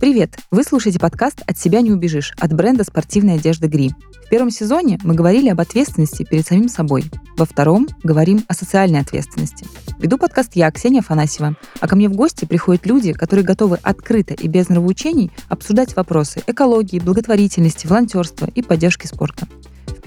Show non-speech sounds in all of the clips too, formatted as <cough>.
Привет! Вы слушаете подкаст «От себя не убежишь» от бренда спортивной одежды «Гри». В первом сезоне мы говорили об ответственности перед самим собой. Во втором говорим о социальной ответственности. Веду подкаст я, Ксения Афанасьева, а ко мне в гости приходят люди, которые готовы открыто и без нравоучений обсуждать вопросы экологии, благотворительности, волонтерства и поддержки спорта.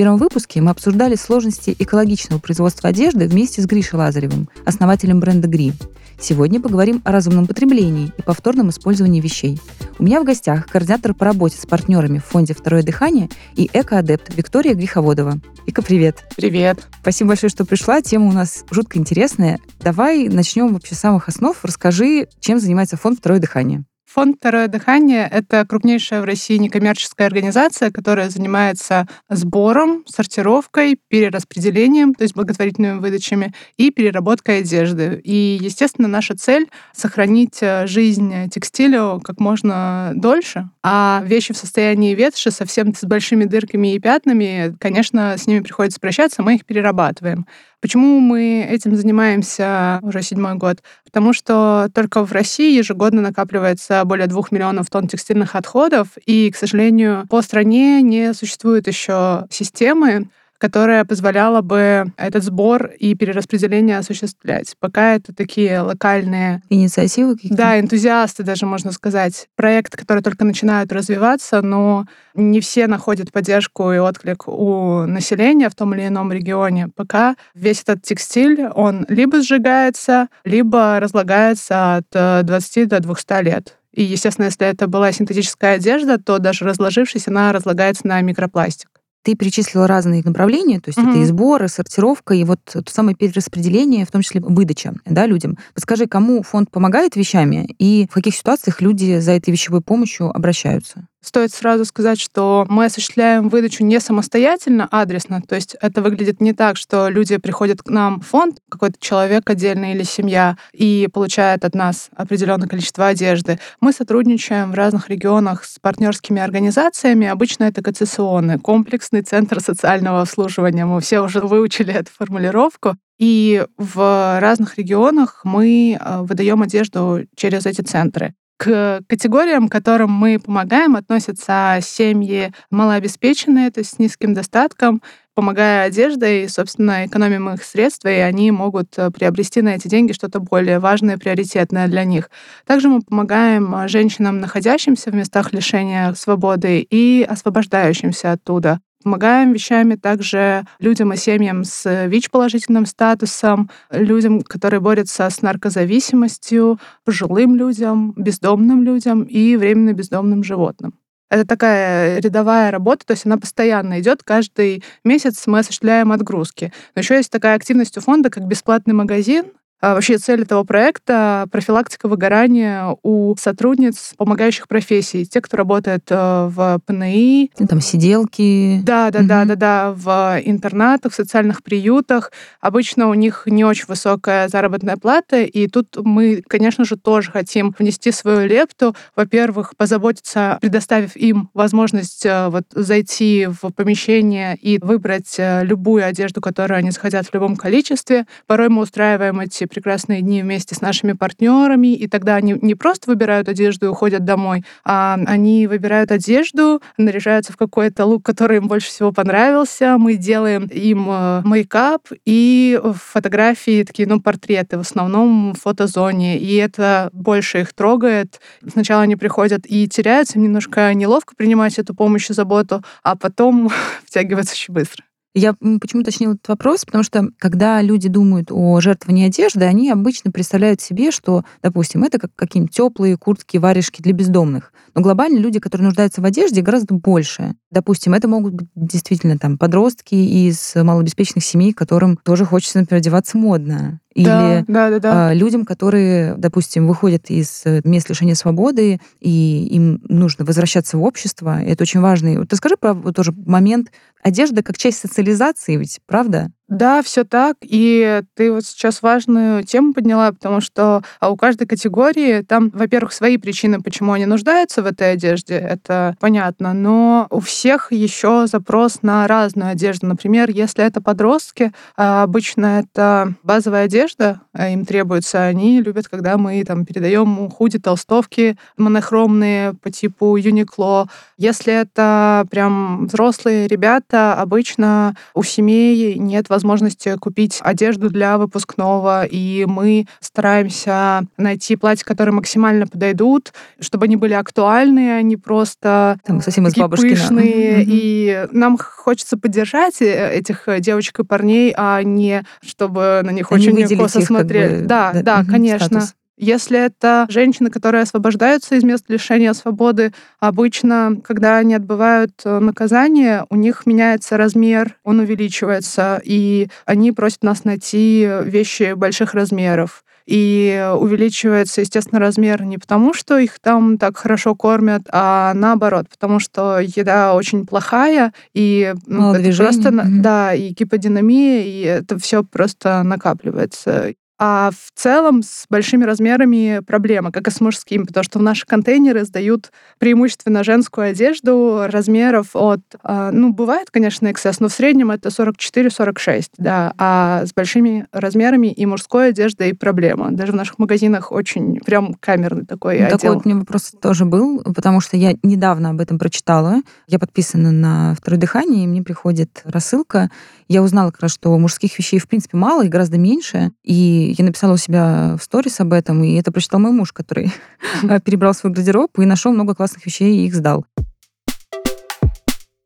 В первом выпуске мы обсуждали сложности экологичного производства одежды вместе с Гришей Лазаревым, основателем бренда «Гри». Сегодня поговорим о разумном потреблении и повторном использовании вещей. У меня в гостях координатор по работе с партнерами в фонде «Второе дыхание» и экоадепт Виктория Греховодова. Вика, привет. Привет. Спасибо большое, что пришла. Тема у нас жутко интересная. Давай начнем вообще с самых основ. Расскажи, чем занимается фонд «Второе дыхание». Фонд «Второе дыхание» — это крупнейшая в России некоммерческая организация, которая занимается сбором, сортировкой, перераспределением, то есть благотворительными выдачами, и переработкой одежды. И, естественно, наша цель — сохранить э, жизнь текстилю как можно дольше, а вещи в состоянии ветши, совсем с большими дырками и пятнами, конечно, с ними приходится прощаться, мы их перерабатываем. Почему мы этим занимаемся уже седьмой год? Потому что только в России ежегодно накапливается более двух миллионов тонн текстильных отходов, и, к сожалению, по стране не существует еще системы, которая позволяла бы этот сбор и перераспределение осуществлять. Пока это такие локальные... Инициативы какие-то? Да, энтузиасты даже, можно сказать. Проекты, которые только начинают развиваться, но не все находят поддержку и отклик у населения в том или ином регионе. Пока весь этот текстиль, он либо сжигается, либо разлагается от 20 э, до 200 лет. И, естественно, если это была синтетическая одежда, то даже разложившись, она разлагается на микропластик. Ты перечислила разные направления, то есть mm-hmm. это и сбор, и сортировка, и вот то самое перераспределение, в том числе выдача да, людям. Подскажи, кому фонд помогает вещами и в каких ситуациях люди за этой вещевой помощью обращаются? Стоит сразу сказать, что мы осуществляем выдачу не самостоятельно, адресно. То есть это выглядит не так, что люди приходят к нам в фонд, какой-то человек отдельный или семья, и получают от нас определенное количество одежды. Мы сотрудничаем в разных регионах с партнерскими организациями. Обычно это КЦСОНы, комплексный центр социального обслуживания. Мы все уже выучили эту формулировку. И в разных регионах мы э, выдаем одежду через эти центры. К категориям, которым мы помогаем, относятся семьи малообеспеченные, то есть с низким достатком, помогая одеждой, собственно, экономим их средства, и они могут э, приобрести на эти деньги что-то более важное, приоритетное для них. Также мы помогаем э, женщинам, находящимся в местах лишения свободы и освобождающимся оттуда. Помогаем вещами также людям и семьям с ВИЧ-положительным статусом, людям, которые борются с наркозависимостью, пожилым людям, бездомным людям и временно бездомным животным. Это такая рядовая работа, то есть она постоянно идет. Каждый месяц мы осуществляем отгрузки. Но еще есть такая активность у фонда, как бесплатный магазин, вообще цель этого проекта — профилактика выгорания у сотрудниц помогающих профессий. Те, кто работает э, в ПНИ. Там сиделки. Да, да, угу. да, да, да, в интернатах, в социальных приютах. Обычно у них не очень высокая заработная плата, и тут мы, конечно же, тоже хотим внести свою лепту. Во-первых, позаботиться, предоставив им возможность э, вот зайти в помещение и выбрать э, любую одежду, которую они захотят в любом количестве. Порой мы устраиваем эти прекрасные дни вместе с нашими партнерами, и тогда они не просто выбирают одежду и уходят домой, а они выбирают одежду, наряжаются в какой-то лук, который им больше всего понравился. Мы делаем им э, мейкап и фотографии, такие, ну, портреты, в основном в фотозоне, и это больше их трогает. Сначала они приходят и теряются, немножко неловко принимать эту помощь и заботу, а потом <laughs> втягиваются очень быстро. Я почему уточнила этот вопрос, потому что когда люди думают о жертвовании одежды, они обычно представляют себе, что, допустим, это как какие-нибудь теплые куртки, варежки для бездомных. Но глобально люди, которые нуждаются в одежде, гораздо больше. Допустим, это могут быть действительно там подростки из малообеспеченных семей, которым тоже хочется, например, одеваться модно. Или да, да, да, да. людям, которые, допустим, выходят из э, мест лишения свободы, и им нужно возвращаться в общество. Это очень важный. Вот расскажи про вот тоже момент одежды как часть социализации, ведь правда? Да, все так. И ты вот сейчас важную тему подняла, потому что а у каждой категории там, во-первых, свои причины, почему они нуждаются в этой одежде, это понятно, но у всех еще запрос на разную одежду. Например, если это подростки, а обычно это базовая одежда, а им требуется, они любят, когда мы там передаем худи, толстовки монохромные по типу Uniqlo. Если это прям взрослые ребята, обычно у семей нет возможности купить одежду для выпускного, и мы стараемся найти платья, которые максимально подойдут, чтобы они были актуальные, а не просто Там совсем из пышные. И нам хочется поддержать э, этих э, девочек и парней, а не чтобы на них не очень косо их, как смотрели. бы, да, да, да, мгм, конечно. статус. Если это женщины, которые освобождаются из мест лишения свободы, обычно, когда они отбывают э, наказание, у них меняется размер, он увеличивается, и они просят нас найти вещи больших размеров. И увеличивается, естественно, размер не потому, что их там так хорошо кормят, а наоборот, потому что еда очень плохая, и ну, Мало это движений, просто, мгм. да, и гиподинамия, и это все просто накапливается. А в целом с большими размерами проблема, как и с мужскими, потому что в наши контейнеры сдают преимущественно женскую одежду размеров от... а, Ну, бывает, конечно, XS, но в среднем это 44-46, да. А с большими размерами и мужской одеждой проблема. Даже в наших магазинах очень прям камерный такой Ну, отдел. Такой вот у меня вопрос тоже был, потому что я недавно об этом прочитала. Я подписана на второе дыхание, и мне приходит рассылка. Я узнала как раз, что мужских вещей в принципе мало и гораздо меньше. И я написала у себя в сторис об этом, и это прочитал мой муж, который <laughs> перебрал свой гардероб и нашел много классных вещей и их сдал.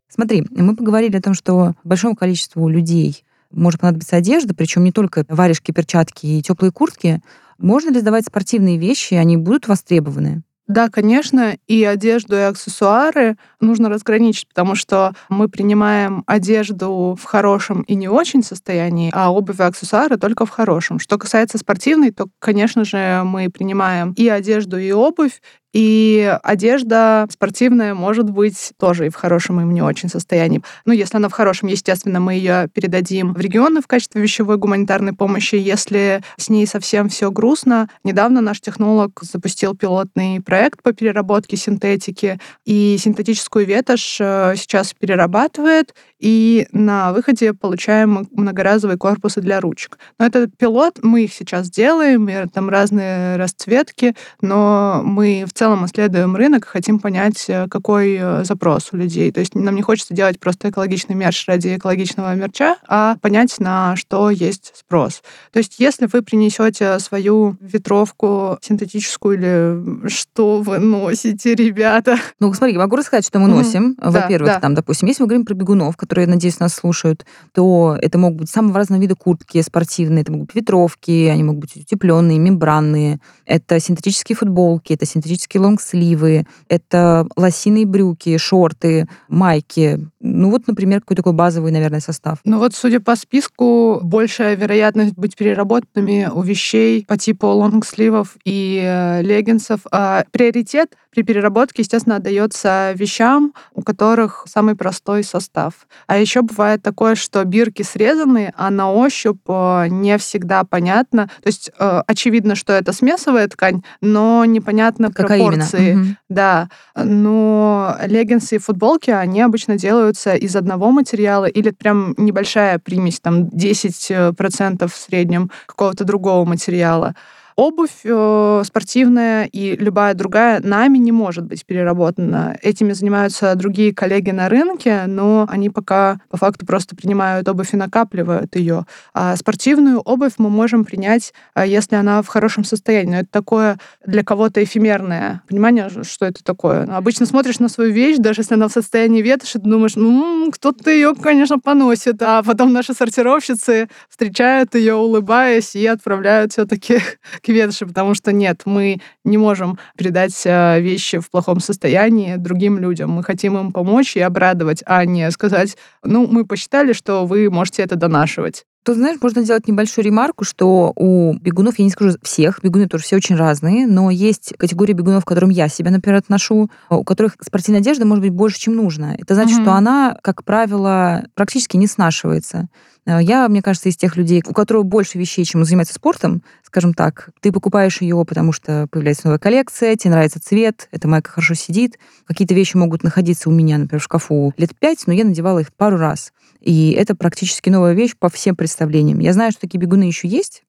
Смотри, мы поговорили о том, что большому количеству людей может понадобиться одежда, причем не только варежки, перчатки и теплые куртки. Можно ли сдавать спортивные вещи, они будут востребованы? Да, конечно, и одежду, и аксессуары нужно разграничить, потому что мы принимаем одежду в хорошем и не очень состоянии, а обувь и аксессуары только в хорошем. Что касается спортивной, то, конечно же, мы принимаем и одежду, и обувь, и одежда спортивная может быть тоже и в хорошем, и в не очень состоянии. Ну, если она в хорошем, естественно, мы ее передадим в регионы в качестве вещевой гуманитарной помощи. Если с ней совсем все грустно, недавно наш технолог запустил пилотный проект по переработке синтетики, и синтетическую ветошь э, сейчас перерабатывает, и на выходе получаем многоразовые корпусы для ручек. Но это пилот, мы их сейчас делаем, и там разные расцветки, но мы в целом исследуем рынок, хотим понять, э, какой э, запрос у людей. То есть нам не хочется делать просто экологичный мерч ради экологичного мерча, а понять, на что есть спрос. То есть если вы принесете свою ветровку синтетическую или что вы носите, ребята, Ну, смотри, могу рассказать, что мы носим. Да, Во-первых, да. там, допустим, если мы говорим про бегунов, которые, надеюсь, нас слушают, то это могут быть самого разного вида куртки спортивные, это могут быть ветровки, они могут быть утепленные, мембранные, это синтетические футболки, это синтетические лонгсливы, это лосиные брюки, шорты, майки. Ну вот, например, какой такой базовый, наверное, состав. Ну вот, судя по списку, большая вероятность быть переработанными у вещей по типу лонгсливов и э, леггинсов. А приоритет при переработке, естественно, отдается вещам, у которых самый простой состав. А еще бывает такое, что бирки срезаны, а на ощупь э, не всегда понятно. То есть э, очевидно, что это смесовая ткань, но непонятно Какая именно? пропорции. Мгм. Да, но леггинсы и футболки, они обычно делаются из одного материала или прям небольшая примесь, там 10% в среднем какого-то другого материала. Обувь э, спортивная и любая другая нами не может быть переработана. Этими занимаются другие коллеги на рынке, но они пока по факту просто принимают обувь и накапливают ее. А спортивную обувь мы можем принять, а, если она в хорошем состоянии. Но это такое для кого-то эфемерное понимание, что это такое. Ну, Обычно смотришь на свою вещь, даже если она в состоянии ветоши, ты думаешь, ну, кто-то ее, конечно, поносит. А потом наши сортировщицы встречают ее, улыбаясь, и отправляют все-таки к ветоши, потому что нет, мы не можем передать э, вещи в плохом состоянии другим людям. Мы хотим им помочь и обрадовать, а не сказать, ну, мы посчитали, что вы можете это донашивать. Тут, знаешь, можно сделать небольшую ремарку, что у бегунов, я не скажу всех, бегуны тоже все очень разные, но есть категория бегунов, к которым я себя, например, отношу, у которых спортивная одежда может быть больше, чем нужно. Это значит, Мгм. что она, как правило, практически не снашивается. Э, я, мне кажется, из тех людей, у которых больше вещей, чем заниматься спортом, скажем так. Ты покупаешь ее, потому что появляется новая коллекция, тебе нравится цвет, эта майка хорошо сидит. Какие-то вещи могут находиться у меня, например, в шкафу лет пять, но я надевала их пару раз. И это практически новая вещь по всем представлениям. Я знаю, что такие бегуны еще есть,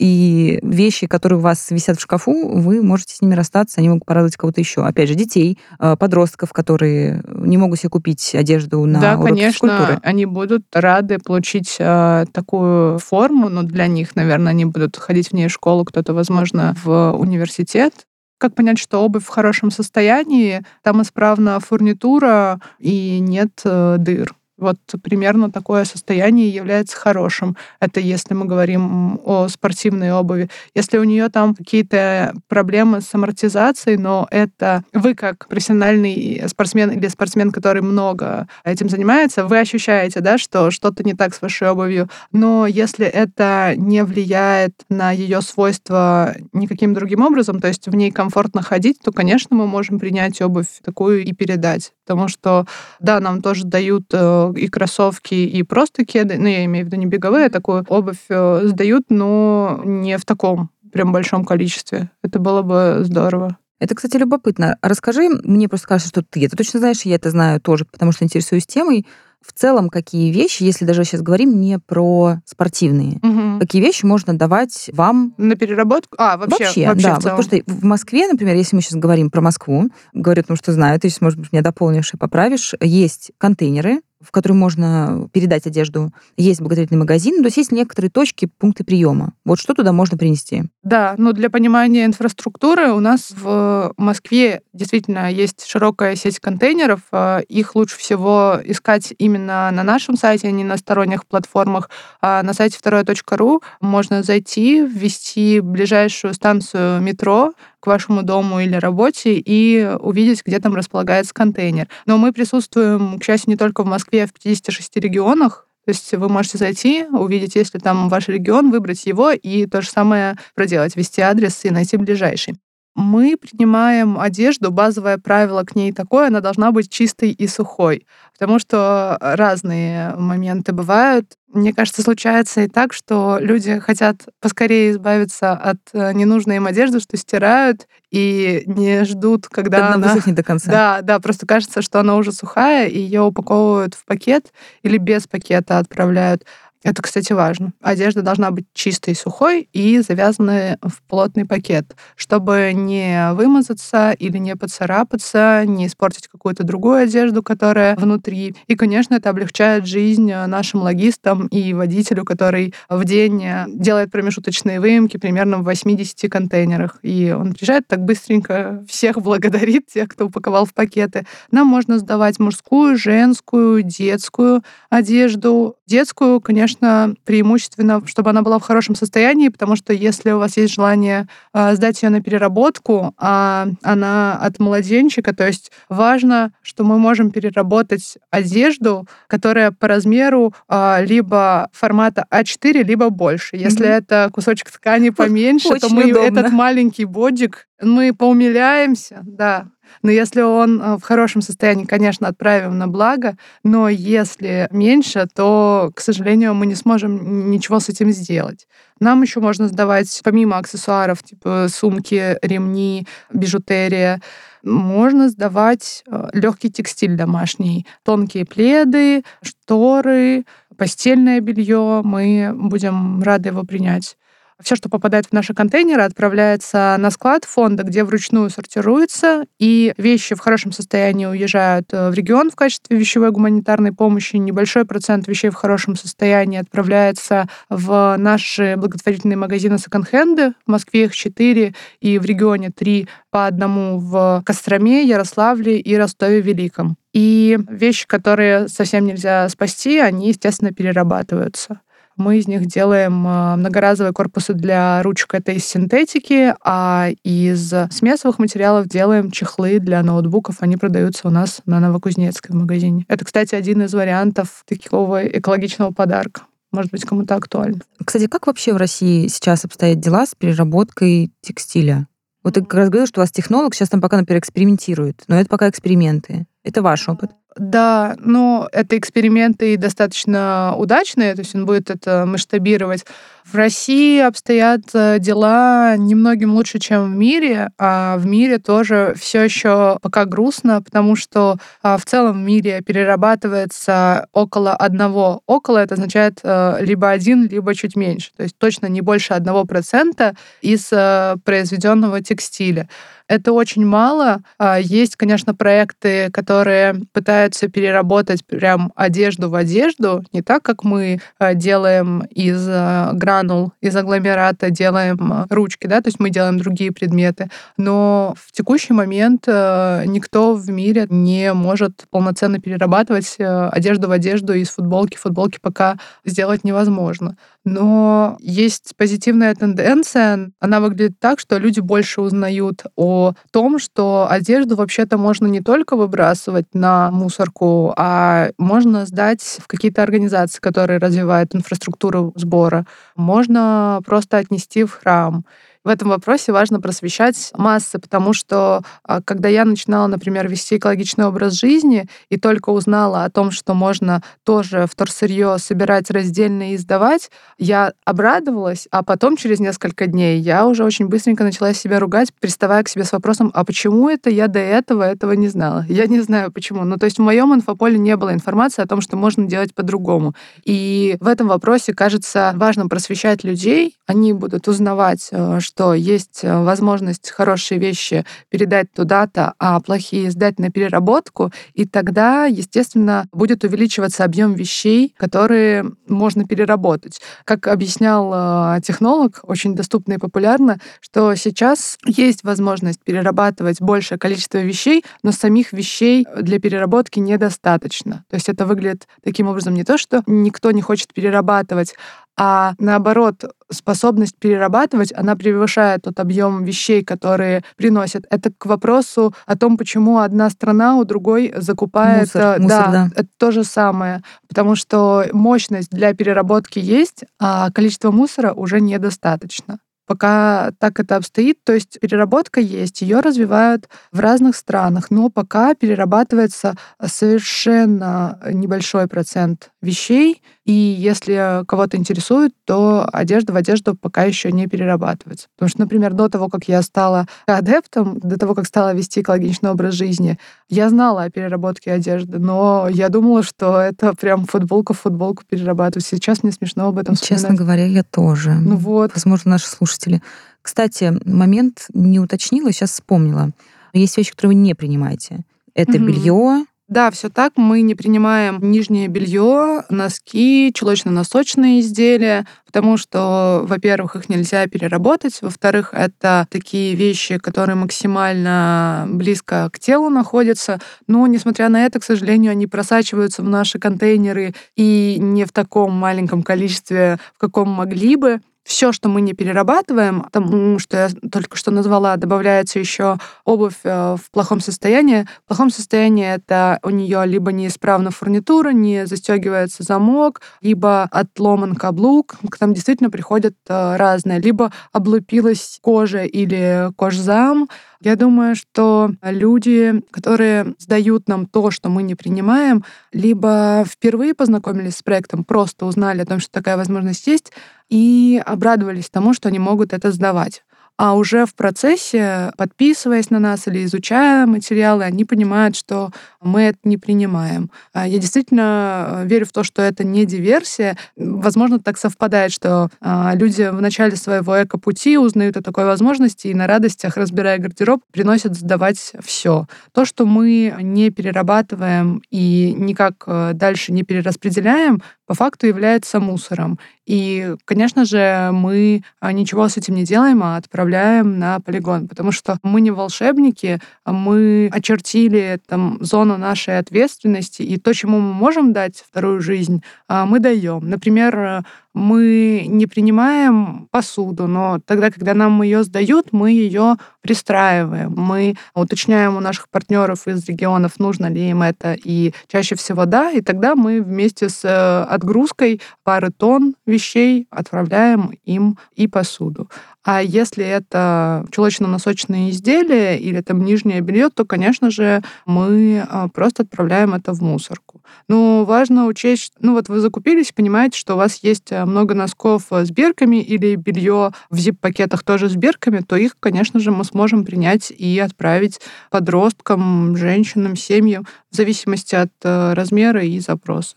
и вещи, которые у вас висят в шкафу, вы можете с ними расстаться, они могут порадовать кого-то еще. Опять же, детей, э, подростков, которые не могут себе купить одежду на Да, конечно, физкультуры. они будут рады получить э, такую форму, но для них, наверное, они будут ходить в ней в школу, кто-то, возможно, в университет. Как понять, что обувь в хорошем состоянии, там исправна фурнитура и нет э, дыр? Вот примерно такое состояние является хорошим. Это если мы говорим о спортивной обуви. Если у нее там какие-то проблемы с амортизацией, но это вы как профессиональный спортсмен или спортсмен, который много этим занимается, вы ощущаете, да, что что-то не так с вашей обувью. Но если это не влияет на ее свойства никаким другим образом, то есть в ней комфортно ходить, то, конечно, мы можем принять обувь такую и передать. Потому что, да, нам тоже дают э, и кроссовки, и просто кеды, ну, я имею в виду не беговые, а такую обувь э, сдают, но не в таком прям большом количестве. Это было бы здорово. Это, кстати, любопытно. Расскажи, мне просто кажется, что ты это точно знаешь, я это знаю тоже, потому что интересуюсь темой. В целом, какие вещи, если даже сейчас говорим не про спортивные, угу. какие вещи можно давать вам на переработку? А, вообще, вообще, вообще да. Вот потому что в Москве, например, если мы сейчас говорим про Москву, говорю, потому что знаю, ты сейчас, может быть, меня дополнишь и поправишь, есть контейнеры, в который можно передать одежду. Есть благотворительный магазин, то есть есть некоторые точки, пункты приема. Вот что туда можно принести? Да, но для понимания инфраструктуры у нас в Москве действительно есть широкая сеть контейнеров. А, их лучше всего искать именно на нашем сайте, а не на сторонних платформах. А на сайте второе.ру можно зайти, ввести ближайшую станцию метро, к вашему дому или работе и увидеть, где там располагается контейнер. Но мы присутствуем, к счастью, не только в Москве, а в 56 регионах. То есть вы можете зайти, увидеть, если там ваш регион, выбрать его и то же самое проделать, ввести адрес и найти ближайший. Мы принимаем одежду, базовое правило к ней такое, она должна быть чистой и сухой, потому что разные моменты бывают. Мне кажется, случается и так, что люди хотят поскорее избавиться от э, ненужной им одежды, что стирают и не ждут, когда, когда она высохнет до конца. Да, да, просто кажется, что она уже сухая, и ее упаковывают в пакет или без пакета отправляют. Это, кстати, важно. Одежда должна быть чистой, сухой и завязанной в плотный пакет, чтобы не вымазаться или не поцарапаться, не испортить какую-то другую одежду, которая внутри. И, конечно, это облегчает жизнь нашим логистам и водителю, который в день делает промежуточные выемки примерно в 80 контейнерах. И он приезжает так быстренько, всех благодарит, тех, кто упаковал в пакеты. Нам можно сдавать мужскую, женскую, детскую одежду. Детскую, конечно, конечно, преимущественно, чтобы она была в хорошем состоянии, потому что если у вас есть желание э, сдать ее на переработку, а она от младенчика, то есть важно, что мы можем переработать одежду, которая по размеру э, либо формата А4, либо больше. Если mm-hmm. это кусочек ткани поменьше, <laughs> Очень то мы удобно. этот маленький бодик мы поумиляемся, да, но если он э, в хорошем состоянии, конечно, отправим на благо, но если меньше, то, к сожалению, мы не сможем ничего с этим сделать. Нам еще можно сдавать, помимо аксессуаров, типа сумки, ремни, бижутерия, можно сдавать э, легкий текстиль домашний, тонкие пледы, шторы, постельное белье. Мы будем рады его принять. Все, что попадает в наши контейнеры, отправляется на склад фонда, где вручную сортируется, и вещи в хорошем состоянии уезжают э, в регион в качестве вещевой гуманитарной помощи. Небольшой процент вещей в хорошем состоянии отправляется в наши благотворительные магазины секонд-хенды. В Москве их четыре, и в регионе три по одному в Костроме, Ярославле и Ростове-Великом. И вещи, которые совсем нельзя спасти, они, естественно, перерабатываются. Мы из них делаем а, многоразовые корпусы для ручек, это из синтетики, а из смесовых материалов делаем чехлы для ноутбуков. Они продаются у нас на Новокузнецкой в магазине. Это, кстати, один из вариантов такого экологичного подарка. Может быть, кому-то актуально. Кстати, как вообще в России сейчас обстоят дела с переработкой текстиля? Вот ты как раз говорил, что у вас технолог сейчас там пока, например, экспериментирует, но это пока эксперименты. Это ваш опыт? Да, но это эксперименты достаточно удачные, то есть он будет это масштабировать. В России обстоят э, дела немногим лучше, чем в мире, а в мире тоже все еще пока грустно, потому что а, в целом в мире перерабатывается около одного. Около это означает э, либо один, либо чуть меньше. То есть точно не больше одного процента из э, произведенного текстиля. Это очень мало. А, есть, конечно, проекты, которые пытаются переработать прям одежду в одежду, не так, как мы а, делаем из а, гранул, из агломерата, делаем ручки, да, то есть мы делаем другие предметы. Но в текущий момент никто в мире не может полноценно перерабатывать одежду в одежду из футболки. Футболки пока сделать невозможно. Но есть позитивная тенденция. Она выглядит так, что люди больше узнают о том, что одежду вообще-то можно не только выбрасывать на мусорку, а можно сдать в какие-то организации, которые развивают инфраструктуру сбора. Можно просто отнести в храм в этом вопросе важно просвещать массы, потому что а, когда я начинала, например, вести экологичный образ жизни и только узнала о том, что можно тоже вторсырье собирать раздельно и сдавать, я обрадовалась, а потом через несколько дней я уже очень быстренько начала себя ругать, приставая к себе с вопросом, а почему это я до этого этого не знала? Я не знаю почему. Ну, то есть в моем инфополе не было информации о том, что можно делать по-другому. И в этом вопросе, кажется, важно просвещать людей. Они будут узнавать, э, что есть э, возможность хорошие вещи передать туда-то, а плохие сдать на переработку, и тогда, естественно, будет увеличиваться объем вещей, которые можно переработать. Как объяснял э, технолог, очень доступно и популярно, что сейчас есть возможность перерабатывать большее количество вещей, но самих вещей для переработки недостаточно. То есть это выглядит таким образом не то, что никто не хочет перерабатывать, а наоборот, способность перерабатывать, она превышает тот объем вещей, которые приносят. Это к вопросу о том, почему одна страна у другой закупает... Мусор, да, мусор, да, это то же самое. Потому что мощность для переработки есть, а количество мусора уже недостаточно пока так это обстоит. То есть переработка есть, ее развивают в разных странах, но пока перерабатывается совершенно небольшой процент вещей, и если кого-то интересует, то одежда в одежду пока еще не перерабатывается. Потому что, например, до того, как я стала адептом, до того, как стала вести экологичный образ жизни, я знала о переработке одежды, но я думала, что это прям футболка в футболку перерабатывать. Сейчас мне смешно об этом вспоминать. Честно говоря, я тоже. Ну вот. Возможно, наши слушатели. Кстати, момент не уточнила, сейчас вспомнила. Есть вещи, которые вы не принимаете. Это угу. белье, да, все так. Мы не принимаем нижнее белье, носки, чулочно-носочные изделия, потому что, во-первых, их нельзя переработать, во-вторых, это такие вещи, которые максимально близко к телу находятся, но, несмотря на это, к сожалению, они просачиваются в наши контейнеры и не в таком маленьком количестве, в каком могли бы все, что мы не перерабатываем, тому, что я только что назвала, добавляется еще обувь э, в плохом состоянии. В плохом состоянии это у нее либо неисправна фурнитура, не застегивается замок, либо отломан каблук. К нам действительно приходят э, разные. Либо облупилась кожа или кожзам, я думаю, что люди, которые сдают нам то, что мы не принимаем, либо впервые познакомились с проектом, просто узнали о том, что такая возможность есть, и обрадовались тому, что они могут это сдавать а уже в процессе, подписываясь на нас или изучая материалы, они понимают, что мы это не принимаем. А я действительно э, верю в то, что это не диверсия. Возможно, так совпадает, что а, люди в начале своего эко-пути узнают о такой возможности и на радостях, разбирая гардероб, приносят сдавать все. То, что мы не перерабатываем и никак э, дальше не перераспределяем, по факту является мусором. И, конечно же, мы а, ничего с этим не делаем, а отправляем на полигон, потому что мы не волшебники, мы очертили там зону нашей ответственности, и то, чему мы можем дать вторую жизнь, а, мы даем. Например, мы не принимаем посуду, но тогда, когда нам ее сдают, мы ее пристраиваем. Мы уточняем у наших партнеров из регионов, нужно ли им это, и чаще всего да, и тогда мы вместе с э, отгрузкой пары тонн вещей отправляем им и посуду. А если это чулочно-носочные изделия или там нижнее белье, то, конечно же, мы а, просто отправляем это в мусорку. Но важно учесть, ну вот вы закупились, понимаете, что у вас есть а, много носков с бирками или белье в зип-пакетах тоже с бирками, то их, конечно же, мы сможем принять и отправить подросткам, женщинам, семьям в зависимости от э, размера и запроса.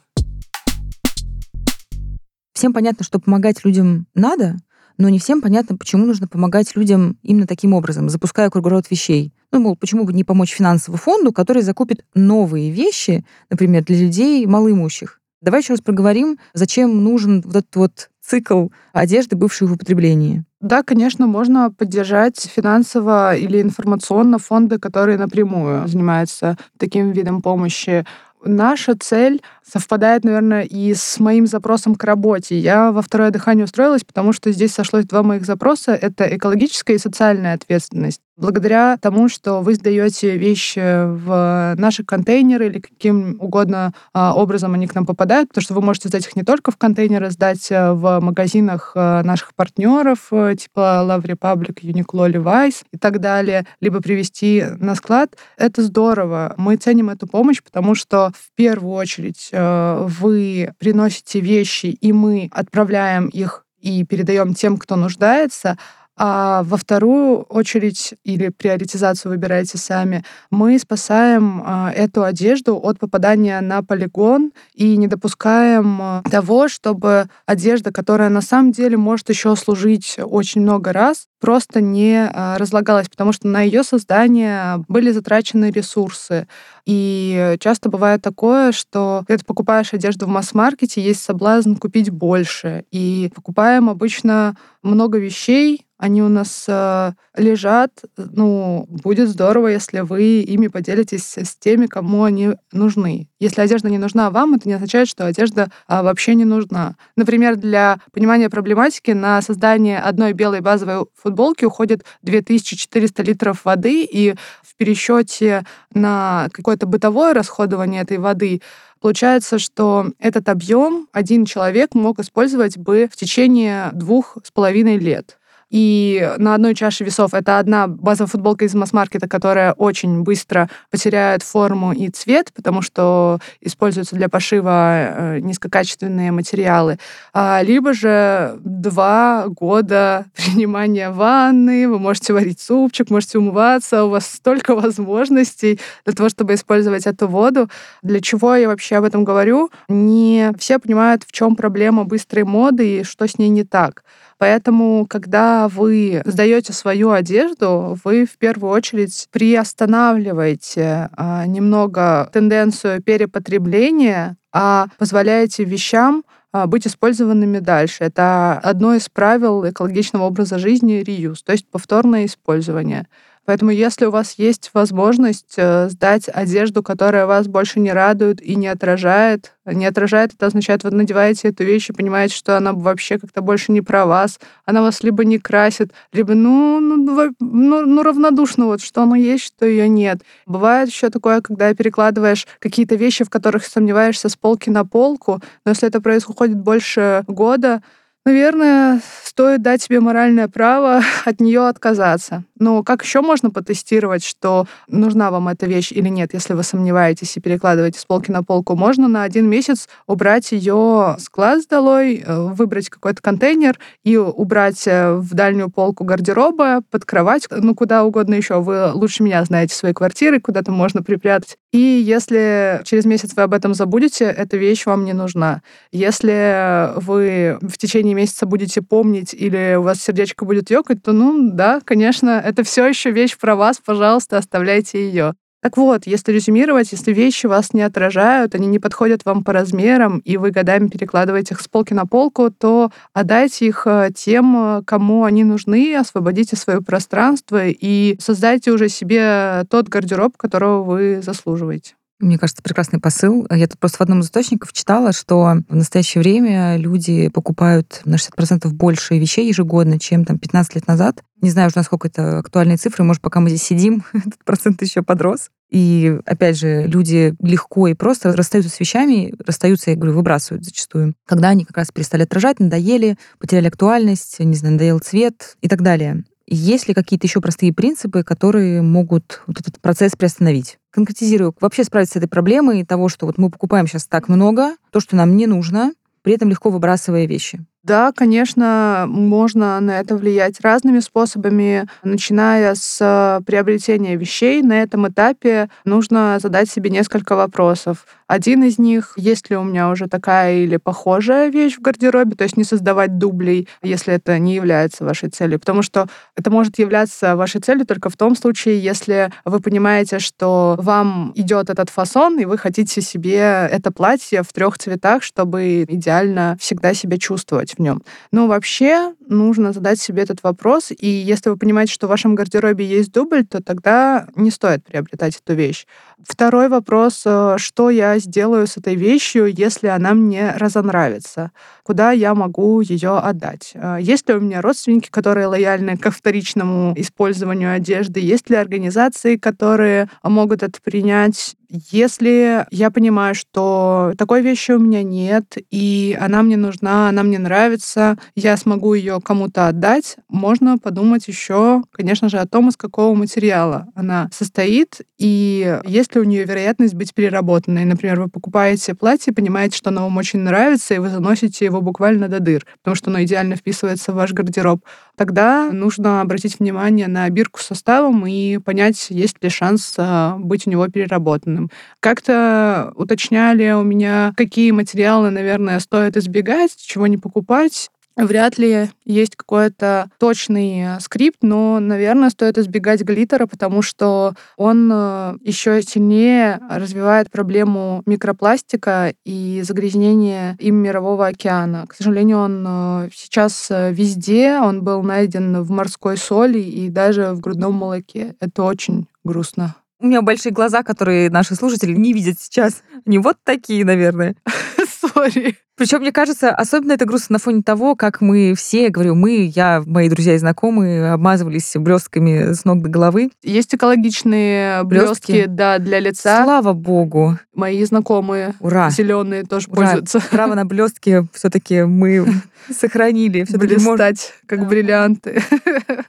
Всем понятно, что помогать людям надо, но не всем понятно, почему нужно помогать людям именно таким образом, запуская круговорот вещей. Ну, мол, почему бы не помочь финансовому фонду, который закупит новые вещи, например, для людей малоимущих. Давай еще раз проговорим, зачем нужен вот этот вот цикл одежды, бывшей в употреблении. Да, конечно, можно поддержать финансово или информационно фонды, которые напрямую занимаются таким видом помощи. Наша цель совпадает, наверное, и с моим запросом к работе. Я во второе дыхание устроилась, потому что здесь сошлось два моих запроса. Это экологическая и социальная ответственность. Благодаря тому, что вы сдаете вещи в наши контейнеры или каким угодно а, образом они к нам попадают, потому что вы можете сдать их не только в контейнеры, сдать э, в магазинах э, наших партнеров, э, типа Love Republic, Uniqlo, Levi's и так далее, либо привезти на склад. Это здорово. Мы ценим эту помощь, потому что в первую очередь вы приносите вещи, и мы отправляем их и передаем тем, кто нуждается, а во вторую очередь или приоритизацию выбирайте сами, мы спасаем а, эту одежду от попадания на полигон и не допускаем а, того, чтобы одежда, которая на самом деле может еще служить очень много раз, просто не а, разлагалась, потому что на ее создание были затрачены ресурсы. И часто бывает такое, что когда ты покупаешь одежду в масс-маркете, есть соблазн купить больше. И покупаем обычно много вещей, они у нас э, лежат. Ну, будет здорово, если вы ими поделитесь с теми, кому они нужны. Если одежда не нужна вам, это не означает, что одежда а, вообще не нужна. Например, для понимания проблематики на создание одной белой базовой футболки уходит 2400 литров воды, и в пересчете на какое-то бытовое расходование этой воды Получается, что этот объем один человек мог использовать бы в течение двух с половиной лет. И на одной чаше весов это одна базовая футболка из масс-маркета, которая очень быстро потеряет форму и цвет, потому что используются для пошива э, низкокачественные материалы. А, либо же два года <laughs> принимания ванны, вы можете варить супчик, можете умываться, у вас столько <laughs> возможностей для того, чтобы использовать эту воду. Для чего я вообще об этом говорю? Не все понимают, в чем проблема быстрой моды и что с ней не так. Поэтому, когда вы сдаете свою одежду, вы в первую очередь приостанавливаете а, немного тенденцию перепотребления, а позволяете вещам а, быть использованными дальше. Это одно из правил экологичного образа жизни reuse, то есть повторное использование. Поэтому если у вас есть возможность э, сдать одежду, которая вас больше не радует и не отражает, не отражает, это означает, вы надеваете эту вещь и понимаете, что она вообще как-то больше не про вас, она вас либо не красит, либо, ну, ну, ну, ну, ну равнодушно, вот что оно есть, что ее нет. Бывает еще такое, когда перекладываешь какие-то вещи, в которых сомневаешься с полки на полку, но если это происходит больше года, Наверное, стоит дать себе моральное право <laughs> от нее отказаться. Но как еще можно потестировать, что нужна вам эта вещь или нет, если вы сомневаетесь и перекладываете с полки на полку? Можно на один месяц убрать ее с глаз долой, э, выбрать какой-то контейнер и убрать э, в дальнюю полку гардероба, под кровать, ну куда угодно еще. Вы лучше меня знаете свои квартиры, куда-то можно припрятать. И если через месяц вы об этом забудете, эта вещь вам не нужна. Если вы в течение месяца будете помнить или у вас сердечко будет ёкать, то, ну, да, конечно, это все еще вещь про вас, пожалуйста, оставляйте ее. Так вот, если резюмировать, если вещи вас не отражают, они не подходят вам по размерам, и вы годами перекладываете их с полки на полку, то отдайте их э, тем, э, кому они нужны, освободите свое пространство и создайте уже себе тот гардероб, которого вы заслуживаете. Мне кажется, прекрасный посыл. Я тут просто в одном из источников читала, что в настоящее время люди покупают на 60% больше вещей ежегодно, чем там 15 лет назад. Не знаю уже, насколько это актуальные цифры. Может, пока мы здесь сидим, <laughs> этот процент еще подрос. И, опять же, люди легко и просто расстаются с вещами, расстаются, я говорю, выбрасывают зачастую. Когда они как раз перестали отражать, надоели, потеряли актуальность, не знаю, надоел цвет и так далее. Есть ли какие-то еще простые принципы, которые могут вот этот процесс приостановить? Конкретизирую, вообще справиться с этой проблемой того, что вот мы покупаем сейчас так много, то, что нам не нужно, при этом легко выбрасывая вещи. Да, конечно, можно на это влиять разными способами, начиная с приобретения вещей. На этом этапе нужно задать себе несколько вопросов. Один из них, есть ли у меня уже такая или похожая вещь в гардеробе, то есть не создавать дублей, если это не является вашей целью. Потому что это может являться вашей целью только в том случае, если вы понимаете, что вам идет этот фасон, и вы хотите себе это платье в трех цветах, чтобы идеально всегда себя чувствовать в нем. Но вообще нужно задать себе этот вопрос, и если вы понимаете, что в вашем гардеробе есть дубль, то тогда не стоит приобретать эту вещь. Второй вопрос, э, что я сделаю с этой вещью, если она мне разонравится? Куда я могу ее отдать? Э, есть ли у меня родственники, которые лояльны к вторичному использованию одежды? Есть ли организации, которые могут это принять? Если я понимаю, что такой вещи у меня нет, и она мне нужна, она мне нравится, я смогу ее кому-то отдать, можно подумать еще, конечно же, о том, из какого материала она состоит, и есть ли у нее вероятность быть переработанной. Например, вы покупаете платье, понимаете, что оно вам очень нравится, и вы заносите его буквально до дыр, потому что оно идеально вписывается в ваш гардероб. Тогда нужно обратить внимание на бирку с составом и понять, есть ли шанс а, быть у него переработанным. Как-то уточняли у меня, какие материалы, наверное, стоит избегать, чего не покупать. Вряд ли есть какой-то точный скрипт, но, наверное, стоит избегать глиттера, потому что он э, еще сильнее развивает проблему микропластика и загрязнения им мирового океана. К сожалению, он э, сейчас э, везде, он был найден в морской соли и даже в грудном молоке. Это очень грустно. У меня большие глаза, которые наши слушатели не видят сейчас. Не вот такие, наверное. <laughs> Сори. Причем, мне кажется, особенно это грустно на фоне того, как мы все, говорю, мы, я, мои друзья и знакомые, обмазывались блестками с ног до головы. Есть экологичные блестки, да, для лица. Слава богу. Мои знакомые Ура. зеленые тоже Ура. пользуются. <laughs> Право на блестки все-таки мы сохранили. Все-таки блистать, как бриллианты.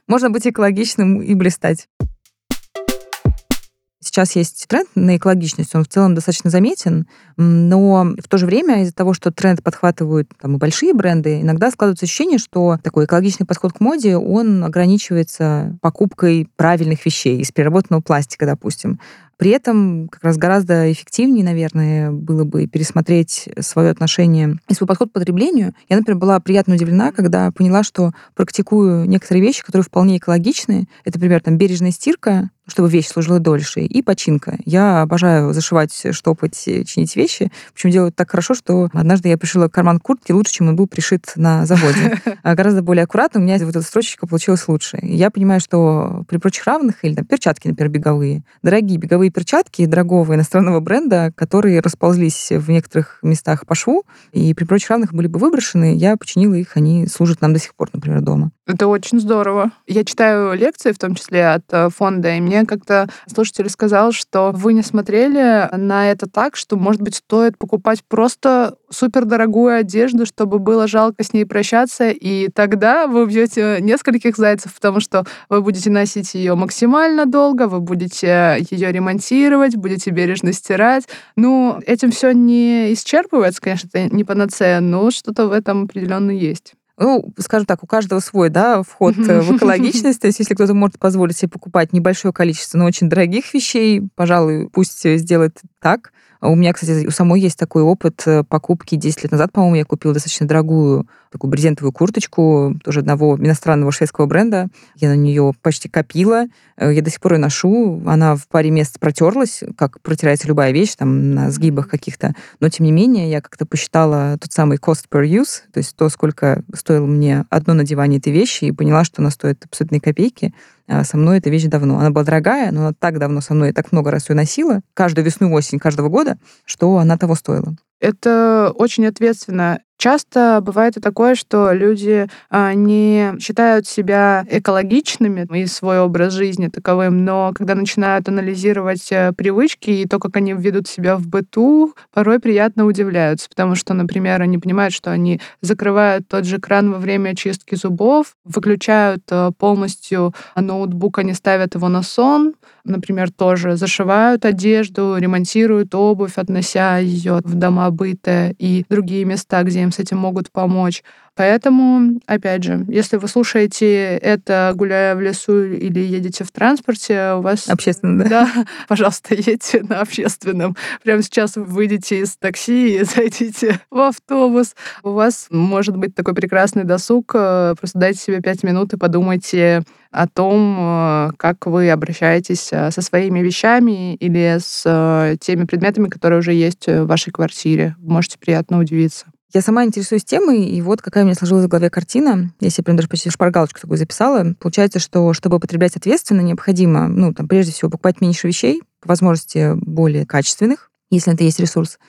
Можно быть экологичным и блистать сейчас есть тренд на экологичность, он в целом достаточно заметен, но в то же время из-за того, что тренд подхватывают там, и большие бренды, иногда складывается ощущение, что такой экологичный подход к моде, он ограничивается покупкой правильных вещей из переработанного пластика, допустим. При этом как раз гораздо эффективнее, наверное, было бы пересмотреть свое отношение и свой подход к потреблению. Я, например, была приятно удивлена, когда поняла, что практикую некоторые вещи, которые вполне экологичны. Это, например, там бережная стирка, чтобы вещь служила дольше, и починка. Я обожаю зашивать, штопать, чинить вещи. Причем делаю так хорошо, что однажды я пришила карман куртки лучше, чем он был пришит на заводе. <laughs> А гораздо более аккуратно у меня вот эта строчечка получилась лучше. Я понимаю, что при прочих равных, или там, перчатки, например, беговые, дорогие беговые перчатки дорогого иностранного бренда, которые расползлись в некоторых местах по шву, и при прочих равных были бы выброшены, я починила их, они служат нам до сих пор, например, дома. Это очень здорово. Я читаю лекции, в том числе от э, фонда, и мне как-то слушатель сказал, что вы не смотрели на это так, что, может быть, стоит покупать просто супердорогую одежду, чтобы было жалко с ней прощаться, и тогда вы убьете нескольких зайцев, потому что вы будете носить ее максимально долго, вы будете ее ремонтировать, будете бережно стирать. Ну, этим все не исчерпывается, конечно, это не панацея, но что-то в этом определенно есть ну, скажем так, у каждого свой, да, вход э, в <laughs> экологичность. То есть, если кто-то может позволить себе покупать небольшое количество, но очень дорогих вещей, пожалуй, пусть сделает так. А у меня, кстати, у самой есть такой опыт э, покупки 10 лет назад, по-моему, я купила достаточно дорогую такую брезентовую курточку, тоже одного иностранного шведского бренда. Я на нее почти копила. Э, я до сих пор ее ношу. Она в паре мест протерлась, как протирается любая вещь, там, на сгибах каких-то. Но, тем не менее, я как-то посчитала тот самый cost per use, то есть то, сколько стоило мне одно надевание этой вещи, и поняла, что она стоит абсолютные копейки. а, со мной эта вещь давно. Она была дорогая, но она так давно со мной, так много раз ее носила, каждую весну осень каждого года, что она того стоила. Это очень ответственно. Часто бывает и такое, что люди а, не считают себя экологичными и свой образ жизни таковым, но когда начинают анализировать э, привычки и то, как они ведут себя в быту, порой приятно удивляются, потому что, например, они понимают, что они закрывают тот же кран во время чистки зубов, выключают э, полностью ноутбук, они ставят его на сон, например, тоже зашивают одежду, ремонтируют обувь, относя ее в дома быта и другие места, где им с этим могут помочь. Поэтому, опять же, если вы слушаете это, гуляя в лесу или едете в транспорте, у вас... Общественно, да? <laughs> Да, пожалуйста, едьте на общественном. Прямо сейчас вы выйдете из такси и <laughs> зайдите в автобус. У вас может быть такой прекрасный досуг. Э, просто дайте себе пять минут и подумайте о том, э, как вы обращаетесь э, со своими вещами или с теми предметами, которые уже есть в вашей квартире. можете приятно удивиться. Я сама интересуюсь темой, и вот какая у меня сложилась в голове картина. Я себе прям даже почти шпаргалочку такую записала. Получается, что чтобы употреблять ответственно, необходимо, ну, там, прежде всего, покупать меньше вещей, по возможности более качественных, если это есть ресурс.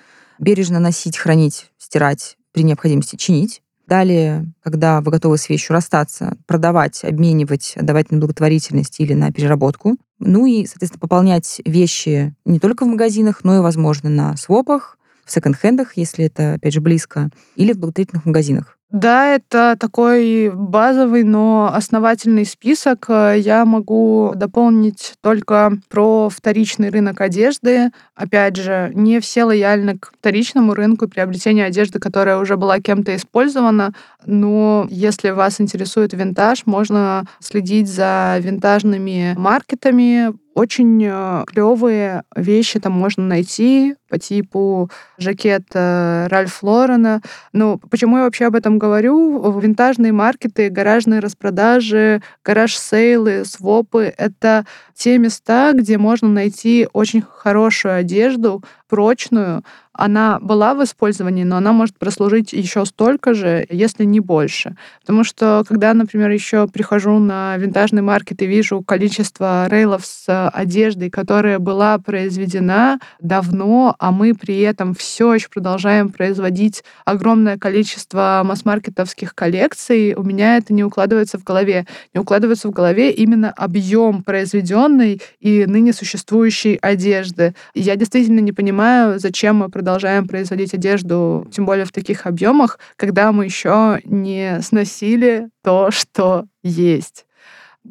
Бережно носить, хранить, стирать, при необходимости чинить. Далее, когда вы готовы с вещью расстаться, продавать, обменивать, отдавать на благотворительность или на переработку. Ну и, соответственно, пополнять вещи не только в магазинах, но и, возможно, на свопах, в секонд-хендах, если это, опять же, близко, или в благотворительных магазинах. Да, это такой базовый, но основательный список. Я могу дополнить только про вторичный рынок одежды. Опять же, не все лояльны к вторичному рынку приобретения одежды, которая уже была кем-то использована. Но если вас интересует винтаж, можно следить за винтажными маркетами, очень э, клевые вещи там можно найти по типу жакета Ральф Лорена. Ну, почему я вообще об этом говорю? Винтажные маркеты, гаражные распродажи, гараж-сейлы, свопы — это те места, где можно найти очень хорошую одежду, прочную, она была в использовании, но она может прослужить еще столько же, если не больше. Потому что, когда, например, еще прихожу на винтажный маркет и вижу количество рейлов с одеждой, которая была произведена давно, а мы при этом все еще продолжаем производить огромное количество масс-маркетовских коллекций, у меня это не укладывается в голове. Не укладывается в голове именно объем произведенной и ныне существующей одежды. Я действительно не понимаю, зачем мы продолжаем производить одежду, тем более в таких объемах, когда мы еще не сносили то, что есть.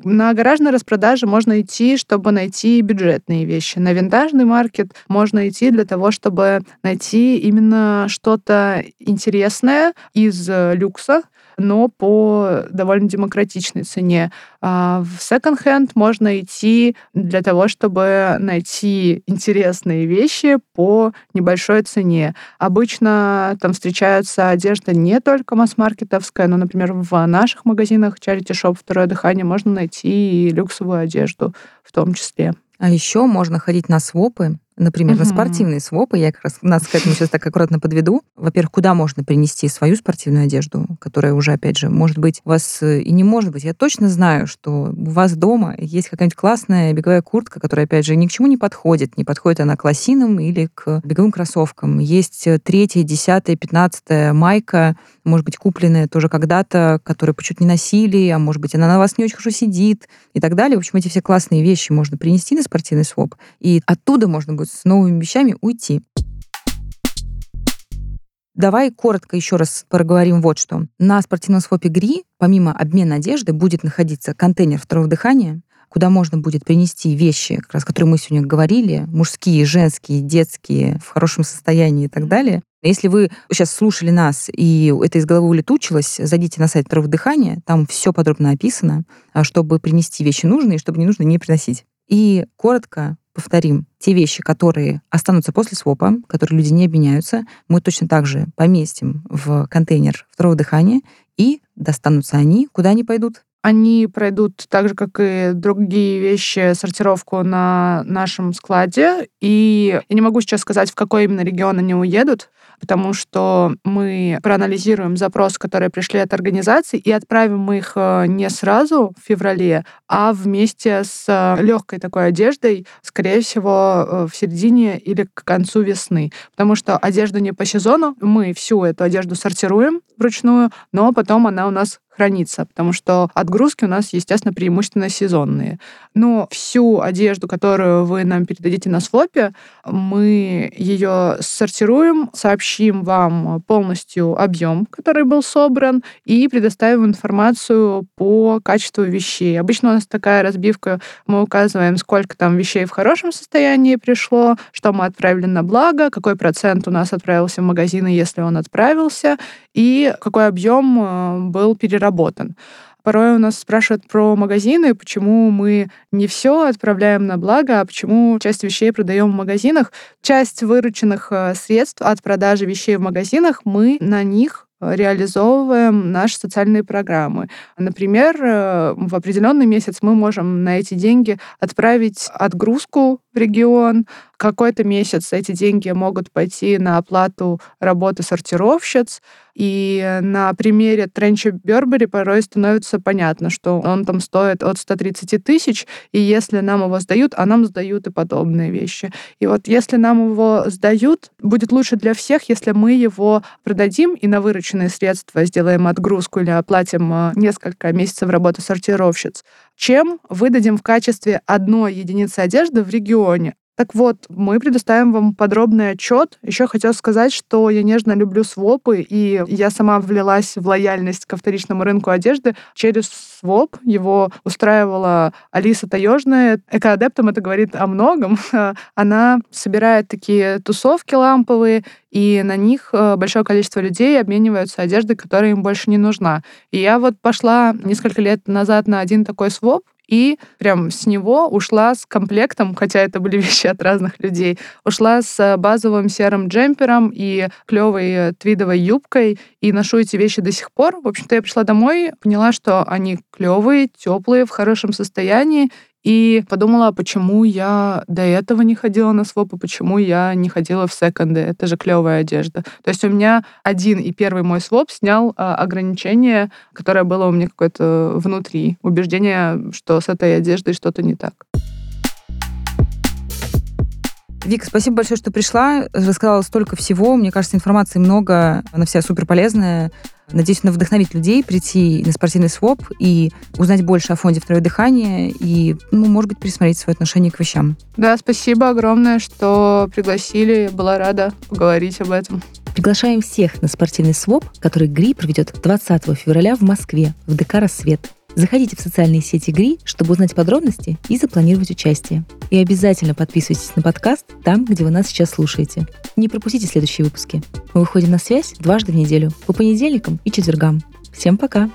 На гаражной распродаже можно идти, чтобы найти бюджетные вещи. На винтажный маркет можно идти для того, чтобы найти именно что-то интересное из люкса, но по довольно демократичной цене. А в секонд-хенд можно идти для того, чтобы найти интересные вещи по небольшой цене. Обычно там встречаются одежда не только масс-маркетовская, но, например, в наших магазинах Charity Shop «Второе дыхание» можно найти и люксовую одежду в том числе. А еще можно ходить на свопы, например, угу. на спортивные свопы. Я как раз нас к этому сейчас так аккуратно подведу. Во-первых, куда можно принести свою спортивную одежду, которая уже, опять же, может быть, у вас э, и не может быть. Я точно знаю, что у вас дома есть какая-нибудь классная беговая куртка, которая, опять же, ни к чему не подходит. Не подходит она к лосинам или к беговым кроссовкам. Есть э, третья, десятая, пятнадцатая майка, может быть, купленная тоже когда-то, которую почему-то не носили, а может быть, она на вас не очень хорошо сидит и так далее. В общем, эти все классные вещи можно принести на спортивный своп, и оттуда можно будет с новыми вещами уйти. Давай коротко еще раз проговорим вот что. На спортивном свопе ГРИ, помимо обмена одежды, будет находиться контейнер второго дыхания, куда можно будет принести вещи, как раз, которые мы сегодня говорили, мужские, женские, детские, в хорошем состоянии и так далее. Если вы сейчас слушали нас, и это из головы улетучилось, зайдите на сайт второго дыхания, там все подробно описано, а, чтобы принести вещи нужные, чтобы не нужно не приносить. И коротко повторим, те вещи, которые останутся после свопа, которые люди не обменяются, мы точно так же поместим в контейнер второго дыхания, и достанутся они, куда они пойдут? Они пройдут так же, как и другие вещи, сортировку на нашем складе. И я не могу сейчас сказать, в какой именно регион они уедут, потому что мы проанализируем запросы, которые пришли от организаций, и отправим их э, не сразу в феврале, а вместе с э, легкой такой одеждой, скорее всего, э, в середине или к концу весны. Потому что одежда не по сезону, мы всю эту одежду сортируем вручную, но потом она у нас хранится, потому что отгрузки у нас, естественно, преимущественно сезонные. Но всю одежду, которую вы нам передадите на свопе, мы ее сортируем, сообщим вам полностью объем, который был собран, и предоставим информацию по качеству вещей. Обычно у нас такая разбивка, мы указываем, сколько там вещей в хорошем состоянии пришло, что мы отправили на благо, какой процент у нас отправился в магазины, если он отправился, и какой объем э, был переработан. Порой у нас спрашивают про магазины, почему мы не все отправляем на благо, а почему часть вещей продаем в магазинах. Часть вырученных э, средств от продажи вещей в магазинах мы на них реализовываем наши социальные программы. Например, э, в определенный месяц мы можем на эти деньги отправить отгрузку в регион. Какой-то месяц эти деньги могут пойти на оплату работы сортировщиц. И на примере тренча Бербери порой становится понятно, что он там стоит от 130 тысяч, и если нам его сдают, а нам сдают и подобные вещи. И вот если нам его сдают, будет лучше для всех, если мы его продадим и на вырученные средства сделаем отгрузку или оплатим а, несколько месяцев работы сортировщиц, чем выдадим в качестве одной единицы одежды в регионе. Так вот, мы предоставим вам подробный отчет. Еще хотел сказать, что я нежно люблю свопы, и я сама влилась в лояльность ко вторичному рынку одежды через своп. Его устраивала Алиса Таежная. Экоадептам это говорит о многом. <laughs> Она собирает такие тусовки ламповые, и на них э, большое количество людей обмениваются одеждой, которая им больше не нужна. И я вот пошла несколько лет назад на один такой своп, и прям с него ушла с комплектом, хотя это были <laughs> вещи от разных людей, ушла с базовым серым джемпером и клевой твидовой юбкой, и ношу эти вещи до сих пор. В общем-то, я пришла домой, поняла, что они клевые, теплые, в хорошем состоянии, и подумала, почему я до этого не ходила на своп, и почему я не ходила в секонды. Это же клевая одежда. То есть у меня один и первый мой своп снял а, ограничение, которое было у меня какое-то внутри. Убеждение, что с этой одеждой что-то не так. Вика, спасибо большое, что пришла. Рассказала столько всего. Мне кажется, информации много. Она вся супер полезная. Надеюсь, она вдохновит людей прийти на спортивный своп и узнать больше о фонде «Второе дыхание» и, ну, может быть, пересмотреть свое отношение к вещам. Да, спасибо огромное, что пригласили. Была рада поговорить об этом. Приглашаем всех на спортивный своп, который ГРИ проведет 20 февраля в Москве в ДК «Рассвет». Заходите в социальные сети ГРИ, чтобы узнать подробности и запланировать участие. И обязательно подписывайтесь на подкаст там, где вы нас сейчас слушаете. Не пропустите следующие выпуски. Мы выходим на связь дважды в неделю, по понедельникам и четвергам. Всем пока!